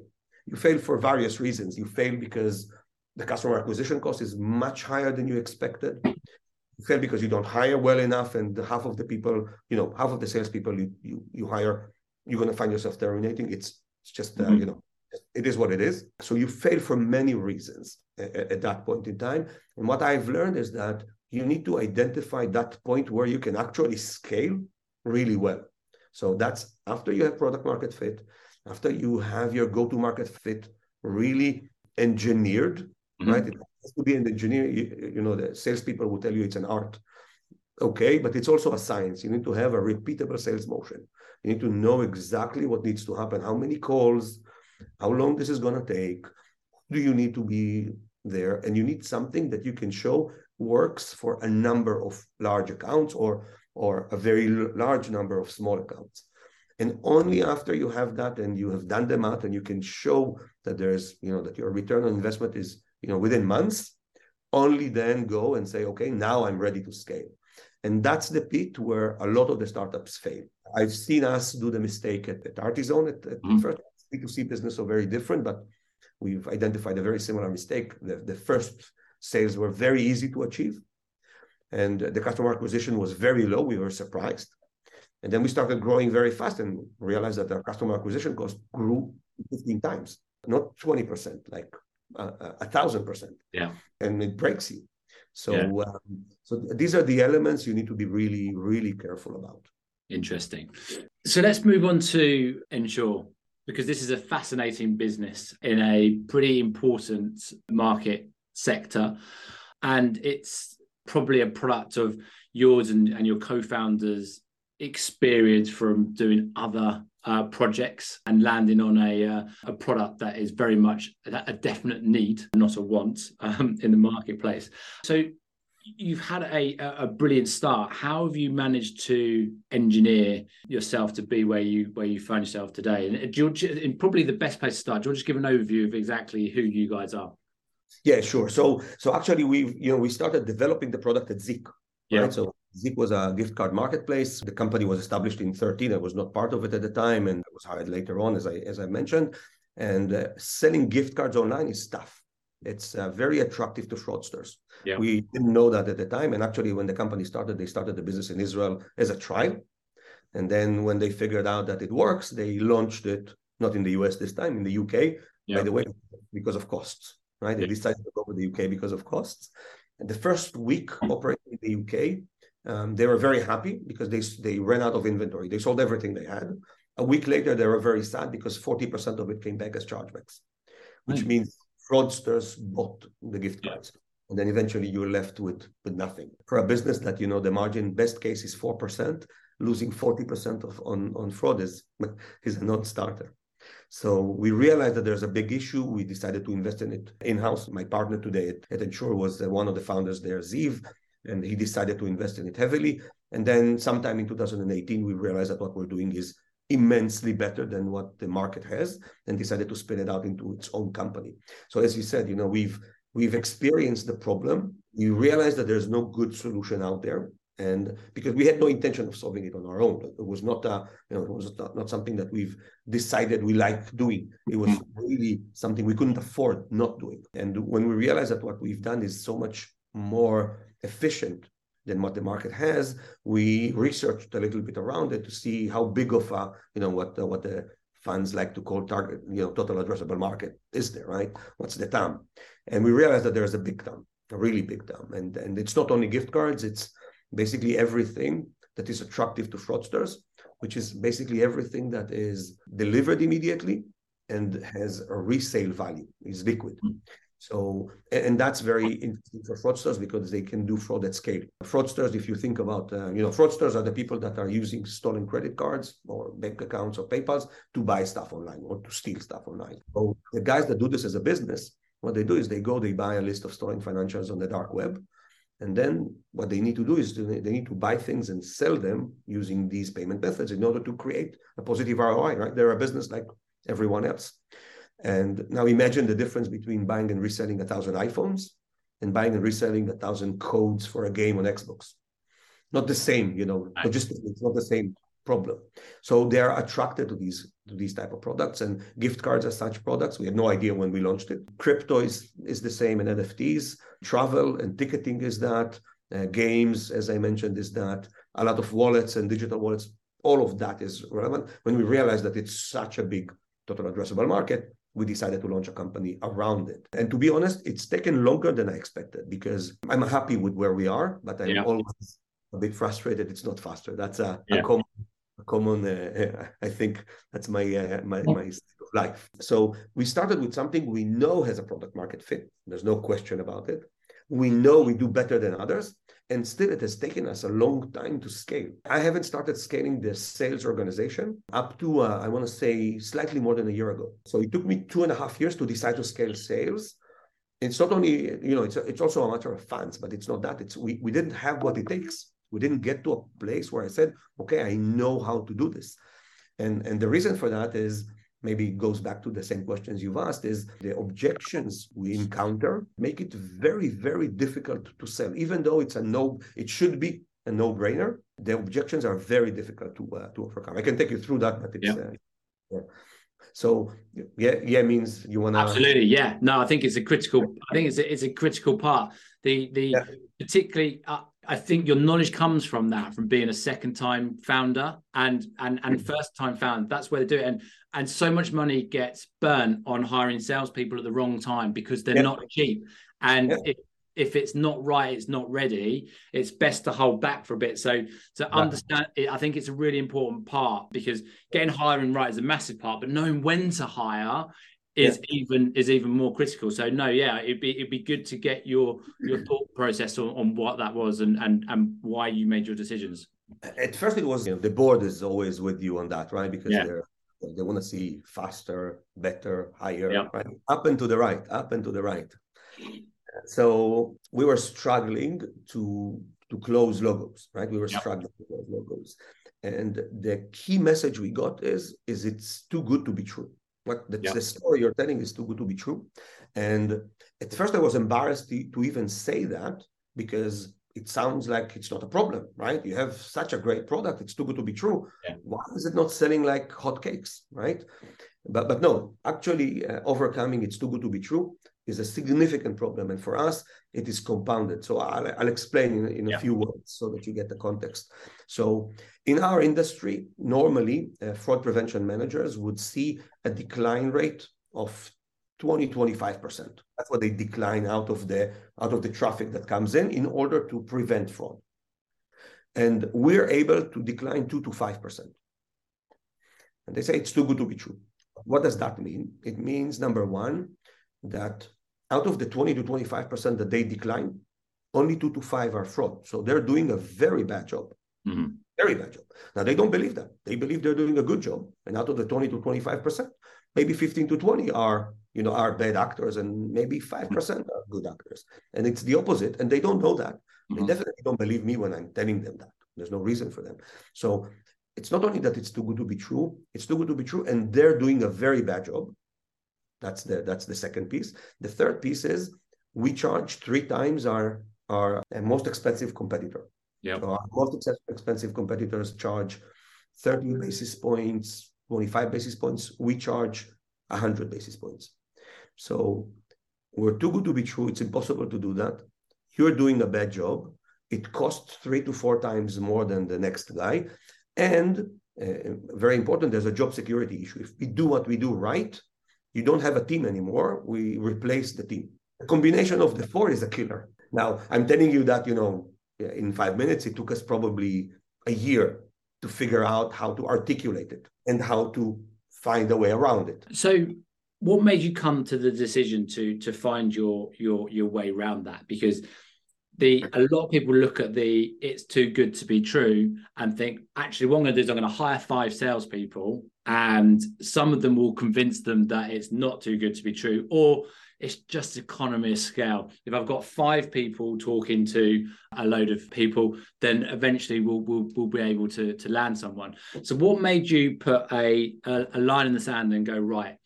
You fail for various reasons. You fail because the customer acquisition cost is much higher than you expected. You fail because you don't hire well enough, and half of the people, you know, half of the salespeople you you, you hire, you're going to find yourself terminating. It's it's just uh, mm-hmm. you know it is what it is. So you fail for many reasons at, at that point in time. And what I've learned is that you need to identify that point where you can actually scale really well. So that's after you have product market fit, after you have your go to market fit really engineered, mm-hmm. right? It to be an engineer. You, you know, the salespeople will tell you it's an art. Okay, but it's also a science. You need to have a repeatable sales motion. You need to know exactly what needs to happen, how many calls, how long this is going to take do you need to be there and you need something that you can show works for a number of large accounts or or a very large number of small accounts and only after you have that and you have done them out and you can show that there's you know that your return on investment is you know within months only then go and say okay now i'm ready to scale and that's the pit where a lot of the startups fail i've seen us do the mistake at, at Artizone at, at mm-hmm. first B2C business are very different, but we've identified a very similar mistake. The, the first sales were very easy to achieve, and the customer acquisition was very low. We were surprised. And then we started growing very fast and realized that our customer acquisition cost grew 15 times, not 20%, like a thousand percent. Yeah. And it breaks you. So, yeah. um, so these are the elements you need to be really, really careful about. Interesting. So let's move on to nSure because this is a fascinating business in a pretty important market sector. And it's probably a product of yours and, and your co founders' experience from doing other uh, projects and landing on a uh, a product that is very much a, definite need, not a want, um, in the marketplace. So you've had a, a brilliant start. How have you managed to engineer yourself to be where you where you find yourself today? And George, and probably the best place to start. George, just give an overview of exactly who you guys are. Yeah, sure. So so actually we you know we started developing the product at Zeek. Yeah. Right? So Zeek was a gift card marketplace. The company was established in 13. I was not part of it at the time, and I was hired later on, as I as I mentioned. And uh, selling gift cards online is tough. It's uh, very attractive to fraudsters. Yeah. We didn't know that at the time. And actually, when the company started, they started the business in Israel as a trial. And then when they figured out that it works, they launched it not in the US this time, in the UK, yeah. by the way, because of costs, right? They decided to go with the UK because of costs. And the first week operating in the UK, um, they were very happy because they, they ran out of inventory. They sold everything they had. A week later, they were very sad because 40% of it came back as chargebacks, which means fraudsters bought the gift cards. And then eventually you're left with with nothing. For a business that you know the margin best case is 4% losing 40% of on on fraud is is a non-starter. So we realized that there's a big issue. We decided to invest in it in-house. My partner today at, at nSure was uh, one of the founders there ziv and he decided to invest in it heavily and then sometime in 2018 we realized that what we're doing is immensely better than what the market has and decided to spin it out into its own company so as you said you know we've we've experienced the problem. We realized that there's no good solution out there. And because we had no intention of solving it on our own, it was not a, you know, it was not, not something that we've decided we like doing. It was really something we couldn't afford not doing. And when we realized that what we've done is so much more efficient than what the market has. We researched a little bit around it to see how big of a, you know, what, uh, what the funds like to call target, you know, total addressable market is there, right? What's the TAM? And we realized that there's a big TAM, a really big TAM. And, and it's not only gift cards, it's basically everything that is attractive to fraudsters, which is basically everything that is delivered immediately and has a resale value, is liquid. Mm. So, and that's very interesting for fraudsters because they can do fraud at scale. Fraudsters, if you think about, uh, you know, fraudsters are the people that are using stolen credit cards or bank accounts or PayPal's to buy stuff online or to steal stuff online. So the guys that do this as a business, what they do is they go, they buy a list of stolen financials on the dark web. And then what they need to do is they need to buy things and sell them using these payment methods in order to create a positive ROI, right? They're a business like everyone else. And now imagine the difference between buying and reselling a thousand iPhones and buying and reselling a thousand codes for a game on Xbox. Not the same, you know, logistically, it's not the same problem. So they are attracted to these to these type of products and gift cards are such products. We had no idea when we launched it. Crypto is, is the same and NFTs. Travel and ticketing is that. Uh, games, as I mentioned, is that. A lot of wallets and digital wallets. All of that is relevant. When we realize that it's such a big total addressable market, we decided to launch a company around it. And to be honest, it's taken longer than I expected because I'm happy with where we are, but I'm yeah. always a bit frustrated. It's not faster. That's a, yeah. a common, a common uh, I think that's my, uh, my, my life. So we started with something we know has a product market fit. There's no question about it. We know we do better than others and still it has taken us a long time to scale. I haven't started scaling the sales organization up to, uh, I want to say, slightly more than a year ago. So it took me two and a half years to decide to scale sales. It's not only, you know, it's, it's also a matter of funds, but it's not that. It's we, we didn't have what it takes. We didn't get to a place where I said, okay, I know how to do this. And, and the reason for that is maybe it goes back to the same questions you've asked is the objections we encounter make it very very difficult to sell even though it's a no it should be a no-brainer the objections are very difficult to uh, to overcome i can take you through that but it's yeah. Uh, yeah. so yeah yeah means you want to absolutely yeah no i think it's a critical i think it's a, it's a critical part the the yeah. particularly uh, I think your knowledge comes from that, from being a second time founder and and and mm-hmm. first time founder. That's where they do it. And and so much money gets burnt on hiring salespeople at the wrong time because they're yep. not cheap. And yep. if, if it's not right, it's not ready. It's best to hold back for a bit. So to understand it, I think it's a really important part because getting hiring right is a massive part, but knowing when to hire is even is even more critical. So no, yeah, it'd be it'd be good to get your your thought process on, on what that was and and and why you made your decisions. At first, it was you know, the board is always with you on that, right? Because yeah. they're they want to see faster, better, higher, yeah. right? Up and to the right, up and to the right. So we were struggling to to close logos, right? We were yep. struggling to close logos. And the key message we got is is it's too good to be true. What the, yep. the story you're telling is too good to be true. And at first I was embarrassed to, to even say that because it sounds like it's not a problem, right? You have such a great product; it's too good to be true. Yeah. Why is it not selling like hotcakes, right? But but no, actually, uh, overcoming it's too good to be true is a significant problem, and for us, it is compounded. So I'll, I'll explain in, in a few words so that you get the context. So in our industry, normally, uh, fraud prevention managers would see a decline rate of 20 25% that's what they decline out of the out of the traffic that comes in in order to prevent fraud. And we're able to decline 2 to 5% and they say it's too good to be true. What does that mean? It means number one that out of the 20 to 25% that they decline only 2 to 5 are fraud. So they're doing a very bad job. Mm-hmm. very bad job. Now they don't believe that. They believe they're doing a good job. And out of the 20 to 25% maybe 15 to 20 are you know are bad actors and maybe 5% mm-hmm. are good actors. And it's the opposite and they don't know that. Mm-hmm. they definitely don't believe me when i'm telling them that. There's no reason for them. So it's not only that it's too good to be true it's too good to be true and they're doing a very bad job. That's the that's the second piece. The third piece is we charge three times our our most expensive competitor. Yeah so our most expensive competitors charge 30 basis points 25 basis points, we charge 100 basis points. So we're too good to be true. It's impossible to do that. You're doing a bad job. it costs three to four times more than the next guy. And uh, very important, there's a job security issue. If we do what we do right, you don't have a team anymore. We replace the team. A combination of the four is a killer. Now, I'm telling you that, you know, in five minutes, it took us probably a year to figure out how to articulate it and how to find a way around it. So what made you come to the decision to to find your your your way around that? Because the a lot of people look at the it's too good to be true and think actually what I'm going to do is I'm going to hire five salespeople and some of them will convince them that it's not too good to be true or it's just economy of scale. If I've got five people talking to a load of people, then eventually we'll we'll, we'll be able to to land someone. So, what made you put a, a, a line in the sand and go right?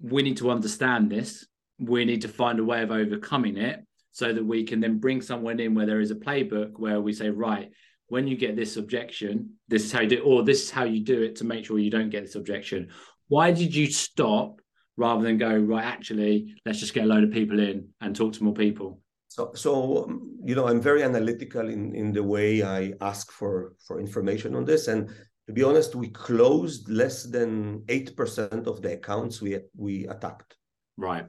We need to understand this. We need to find a way of overcoming it so that we can then bring someone in where there is a playbook where we say, right, when you get this objection, this is how you do, it, or this is how you do it to make sure you don't get this objection. Why did you stop rather than go right? Actually, let's just get a load of people in and talk to more people. So, so you know, I'm very analytical in in the way I ask for for information on this, and to be honest, we closed less than eight percent of the accounts we we attacked. Right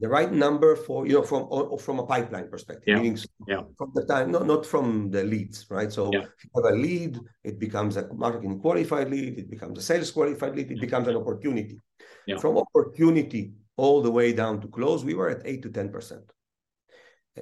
the right number for you know from from a pipeline perspective yeah. meaning yeah. from the time not, not from the leads right so yeah. if you have a lead it becomes a marketing qualified lead it becomes a sales qualified lead it becomes an opportunity yeah. from opportunity all the way down to close we were at 8 to 10 percent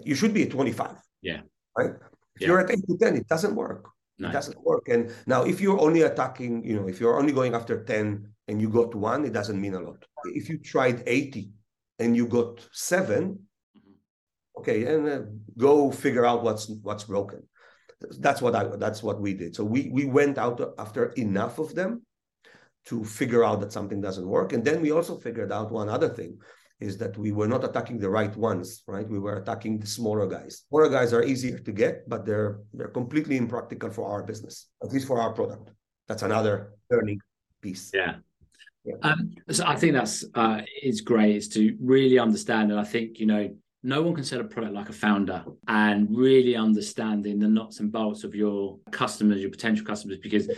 you should be at 25 yeah right if you're at 8 to 10 it doesn't work no. it doesn't work and now if you're only attacking you know if you're only going after 10 and you got one it doesn't mean a lot if you tried 80 and you got 7 mm-hmm. okay, and uh, go figure out what's what's broken. That's what I that's what we did. So we we went out after enough of them to figure out that something doesn't work, and then we also figured out one other thing is that we were not attacking the right ones, right? We were attacking the smaller guys. Smaller guys are easier to get, but they're they're completely impractical for our business, at least for our product. That's another learning piece. Yeah. Yeah. Um, so I think that's uh, is great is to really understand, and I think you know no one can sell a product like a founder and really understanding the nuts and bolts of your customers, your potential customers, because.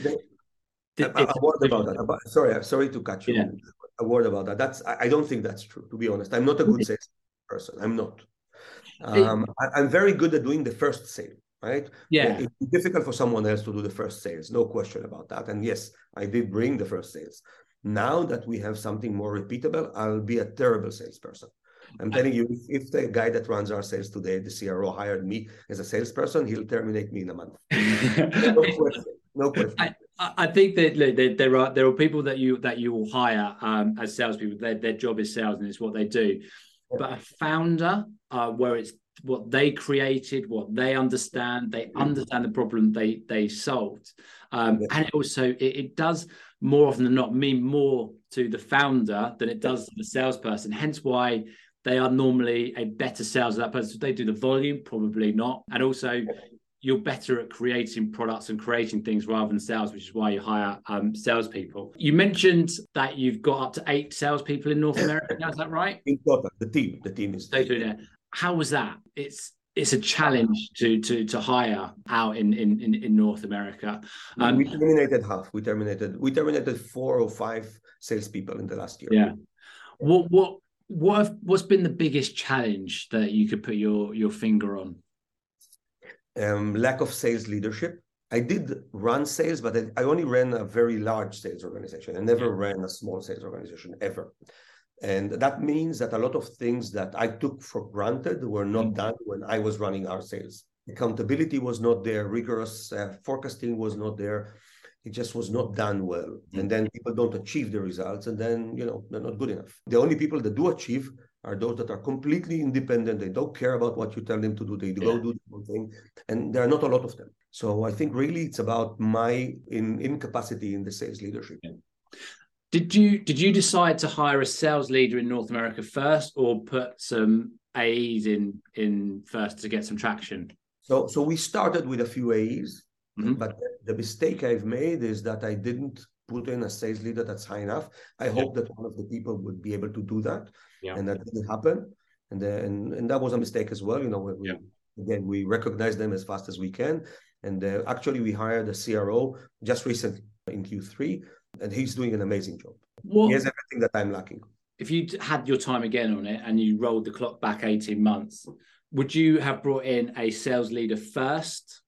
A, a, word about that. About, sorry, sorry to cut you. Yeah. A word about that. That's I, I, don't think that's true. To be honest, I'm not a good sales person. I'm not. Um, I, am very good at doing the first sale. Right. Yeah. It's difficult for someone else to do the first sales. No question about that. And yes, I did bring the first sales. Now that we have something more repeatable, I'll be a terrible salesperson. I'm telling you, if, if, the guy that runs our sales today, the CRO, hired me as a salesperson, he'll terminate me in a month. no question. No question. I, I think that there are there are people that you that you will hire um, as salespeople. Their their job is sales, and it's what they do. But a founder, uh, where it's what they created, what they understand, they mm-hmm. understand the problem they they solved, um, and also it, it does more often than not mean more to the founder than it does to the salesperson. Hence why they are normally a better sales that person. they do the volume, probably not. And also you're better at creating products and creating things rather than sales, which is why you hire um, salespeople. You mentioned that you've got up to eight salespeople in North America. Now, is that right? In total, the team, the team is. How was that? It's it's a challenge to to to hire out in in in, North America. Um, we terminated half. We terminated we terminated four or five salespeople in the last year. Yeah. What what what have, what's been the biggest challenge that you could put your your finger on? Um, lack of sales leadership. I did run sales, but I, I only ran a very large sales organization. I never ran a small sales organization ever. And that means that a lot of things that I took for granted were not mm-hmm. done when I was running our sales. Accountability was not there, rigorous uh, forecasting was not there. It just was not done well. Mm-hmm. And then people don't achieve the results, and then, you know, they're not good enough. The only people that do achieve are those that are completely independent. They don't care about what you tell them to do. They yeah. go do the whole thing. And there are not a lot of them. So I think really it's about my in, incapacity in the sales leadership. Yeah. Did you did you decide to hire a sales leader in North America first, or put some AEs in in first to get some traction? So so we started with a few AEs, mm-hmm. but the mistake I've made is that I didn't put in a sales leader that's high enough. I yeah. hope that one of the people would be able to do that, yeah. and that didn't happen. And then and, and that was a mistake as well. You know, we, yeah. again, we recognize them as fast as we can. And uh, actually, we hired a CRO just recently in Q3, and he's doing an amazing job. What, he has everything that I'm lacking. If you had your time again on it and you rolled the clock back 18 months, would you have brought in a sales leader first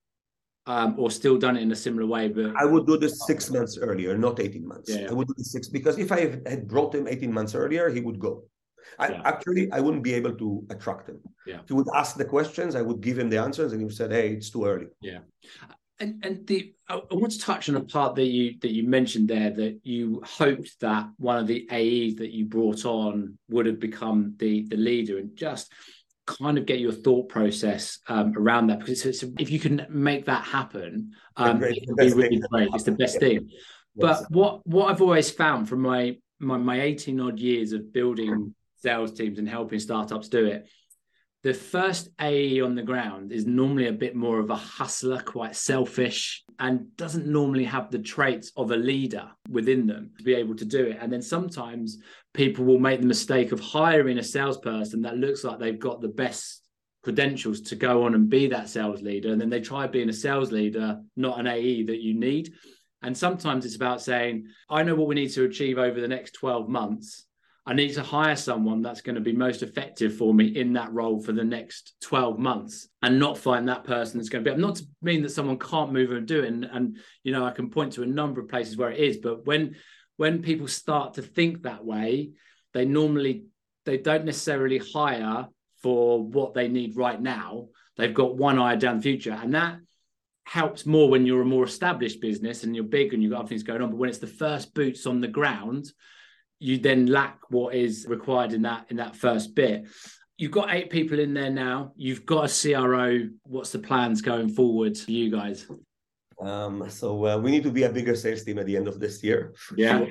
um, or still done it in a similar way? But I would do this six months earlier, not 18 months. Yeah. I would do this six because if I had brought him 18 months earlier, he would go. I, yeah. Actually, I wouldn't be able to attract him. Yeah. He would ask the questions, I would give him the answers, and he said, "Hey, it's too early." Yeah. And and the I want to touch on a part that you that you mentioned there that you hoped that one of the AEs that you brought on would have become the the leader, and just kind of get your thought process um, around that because it's, it's, if you can make that happen, um, it can be really great. It's the best thing. But what what I've always found from my my my 18 odd years of building sales teams and helping startups do it. The first AE on the ground is normally a bit more of a hustler, quite selfish, and doesn't normally have the traits of a leader within them to be able to do it. And then sometimes people will make the mistake of hiring a salesperson that looks like they've got the best credentials to go on and be that sales leader. And then they try being a sales leader, not an AE that you need. And sometimes it's about saying, I know what we need to achieve over the next 12 months. I need to hire someone that's going to be most effective for me in that role for the next 12 months and not find that person that's going to be I'm not to mean that someone can't move and do it and, and you know I can point to a number of places where it is but when when people start to think that way they normally they don't necessarily hire for what they need right now. They've got one eye down the future and that helps more when you're a more established business and you're big and you've got other things going on. But when it's the first boots on the ground you then lack what is required in that in that first bit. You've got eight people in there now. You've got a CRO. What's the plans going forward for you guys? Um, so uh, we need to be a bigger sales team at the end of this year. Yeah. Sure.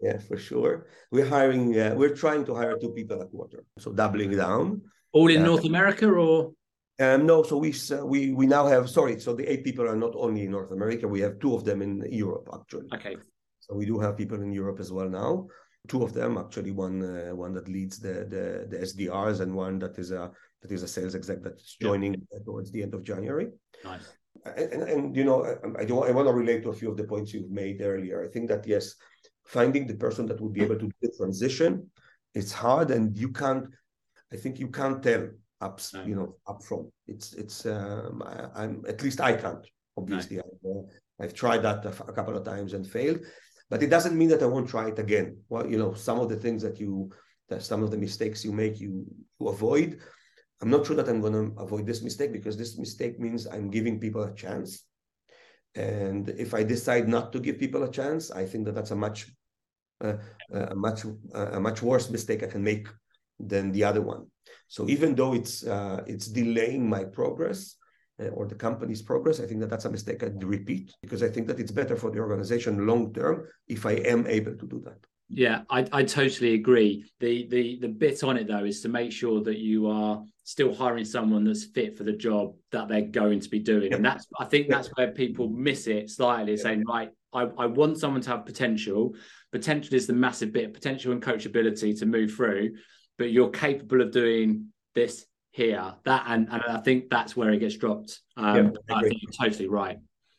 Yeah, for sure. We're hiring. Uh, we're trying to hire two people a quarter, so doubling down. All in uh, North America, or um, no, so we we we now have sorry. So the eight people are not only in North America. We have two of them in Europe actually. Okay. So we do have people in Europe as well now two of them actually one uh, one that leads the, the the SDRs and one that is a that is a sales exec that's joining yeah. towards the end of January. Nice. And, and, and you know I, I, do, I want to relate to a few of the points you've made earlier. I think that yes, finding the person that would be able to do the transition, it's hard and you can't. I think you can't tell up no. you know upfront. It's it's um, I, am at least I can't. Obviously, no. I've, uh, I've tried that a, a couple of times and failed but it doesn't mean that I won't try it again. Well, you know, some of the things that you, that some of the mistakes you make, you, you avoid. I'm not sure that I'm going to avoid this mistake because this mistake means I'm giving people a chance. And if I decide not to give people a chance, I think that that's a much, uh, a much, a much worse mistake I can make than the other one. So even though it's uh, it's delaying my progress, uh, Uh, or the company's progress. I think that that's a mistake I'd repeat because I think that it's better for the organization long term if I am able to do that. Yeah, I, I totally agree. The the the bit on it though is to make sure that you are still hiring someone that's fit for the job that they're going to be doing. Yep. And that's I think that's where people miss it slightly, yep. saying, right, I, I want someone to have potential. Potential is the massive bit, potential and coachability to move through, but you're capable of doing this, here. That and, and I think that's where it gets dropped. Um, I, I think you're totally right.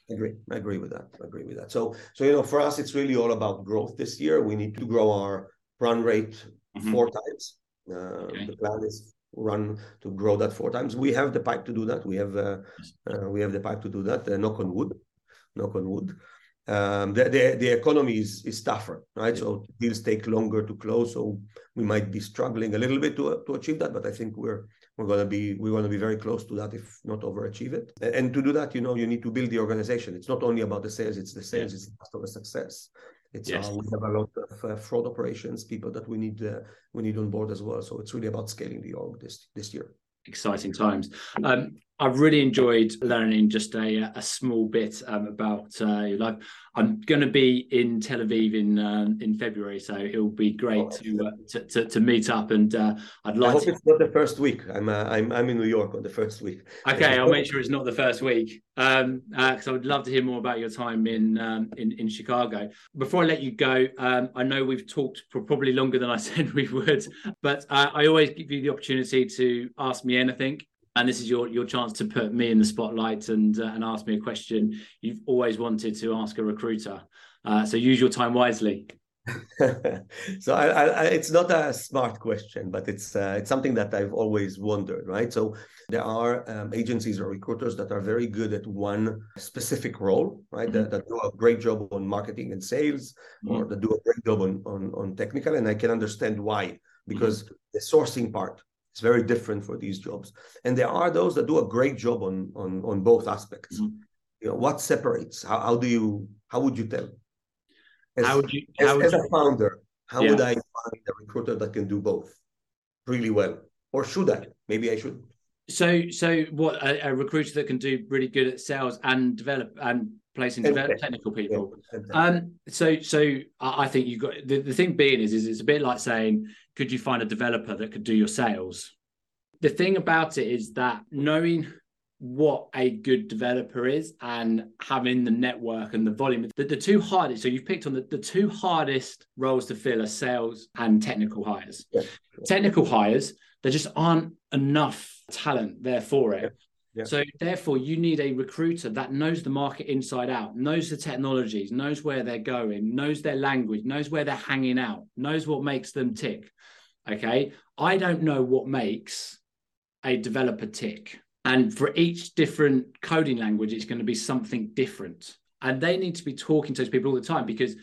I agree. I agree with that. I agree with that. So, so you know, for us, it's really all about growth this year. We need to grow our run rate mm-hmm. four times. Uh, okay. The plan is run to grow that four times. We have the pipe to do that. We have uh, uh, we have the pipe to do that. Uh, knock on wood. Knock on wood. Um, the, the the economy is is tougher, right? So deals take longer to close. So we might be struggling a little bit to to achieve that, but I think we're we're going to be we're going to be very close to that if not overachieve it and to do that you know you need to build the organization it's not only about the sales it's the sales yeah. it's the customer success it's yes. uh, we have a lot of uh, fraud operations people that we need uh, we need on board as well so it's really about scaling the org this this year exciting times. Um, I've really enjoyed learning just a, a small bit um, about uh, your life. I'm going to be in Tel Aviv in uh, in February, so it'll be great oh, to, uh, to, to, to meet up. And uh, I'd like. I hope to... it's not the first week. I'm uh, I'm I'm in New York on the first week. Okay, I'll make sure it's not the first week. Um, because uh, I would love to hear more about your time in um, in in Chicago. Before I let you go, um, I know we've talked for probably longer than I said we would, but I always give you the opportunity to ask me anything and this is your your chance to put me in the spotlight and uh, and ask me a question you've always wanted to ask a recruiter. Uh, so use your time wisely. so I, I, it's not a smart question, but it's uh, it's something that I've always wondered, right? So there are um, agencies or recruiters that are very good at one specific role, right? Mm-hmm. That, that, do a great job on marketing and sales, mm-hmm. or that do a great job on, on on technical, and I can understand why because mm-hmm. the sourcing part is very different for these jobs, and there are those that do a great job on on on both aspects. Mm-hmm. You know, what separates? How, how do you? How would you tell? As, how would you? As, would as you, a founder, how yeah. would I find a recruiter that can do both really well, or should I? Maybe I should. So, so what a, a recruiter that can do really good at sales and develop and placing develop technical people. Um, so, so I think you got the, the thing being is, is it's a bit like saying, could you find a developer that could do your sales? The thing about it is that knowing what a good developer is and having the network and the volume. The, the two hardest, so you've picked on the, the two hardest roles to fill are sales and technical hires. Yeah. Technical hires, there just aren't enough talent there for it. Yeah. So therefore, you need a recruiter that knows the market inside out, knows the technologies, knows where they're going, knows their language, knows where they're hanging out, knows what makes them tick. Okay. I don't know what makes a developer tick. And for each different coding language, it's going to be something different. And they need to be talking to those people all the time because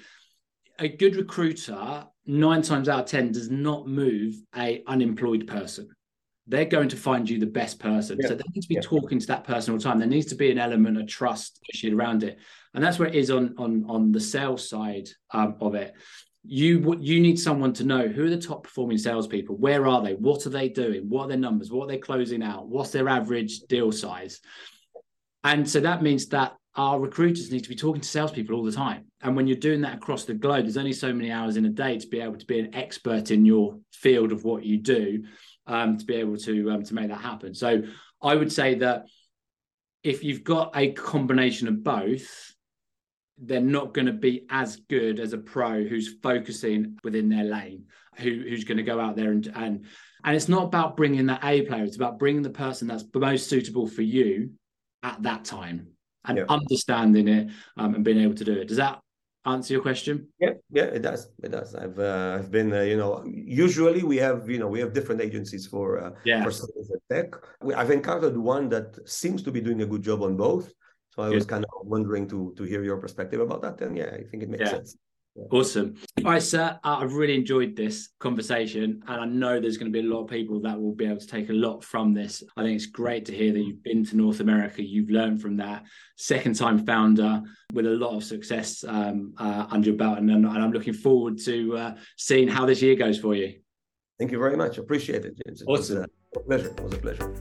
a good recruiter, nine times out of 10, does not move a unemployed person. They're going to find you the best person. Yeah. So they need to be yeah. talking to that person all the time. There needs to be an element of trust around it. And that's where it is on on on the sales side um, of it you you need someone to know who are the top performing salespeople. Where are they? What are they doing? What are their numbers? What are they closing out? What's their average deal size? And so that means that our recruiters need to be talking to salespeople all the time. And when you're doing that across the globe, there's only so many hours in a day to be able to be an expert in your field of what you do, um, to be able to um, to make that happen. So I would say that if you've got a combination of both, they're not going to be as good as a pro who's focusing within their lane, who who's going to go out there and and and it's not about bringing that A player. It's about bringing the person that's most suitable for you at that time and yeah. understanding it um, and being able to do it. Does that answer your question? Yeah, yeah, it does. It does. I've uh, I've been uh, you know usually we have you know we have different agencies for uh, yeah. for tech. I've encountered one that seems to be doing a good job on both. So I was kind of wondering to to hear your perspective about that. And yeah, I think it makes yeah. sense. Awesome. All right, sir. I've really enjoyed this conversation, and I know there's going to be a lot of people that will be able to take a lot from this. I think it's great to hear that you've been to North America, you've learned from that. Second time founder with a lot of success um, uh, under your belt, and, and, I'm looking forward to uh, seeing how this year goes for you. Thank you very much. Appreciate it, James. It awesome. was a pleasure. It was a pleasure.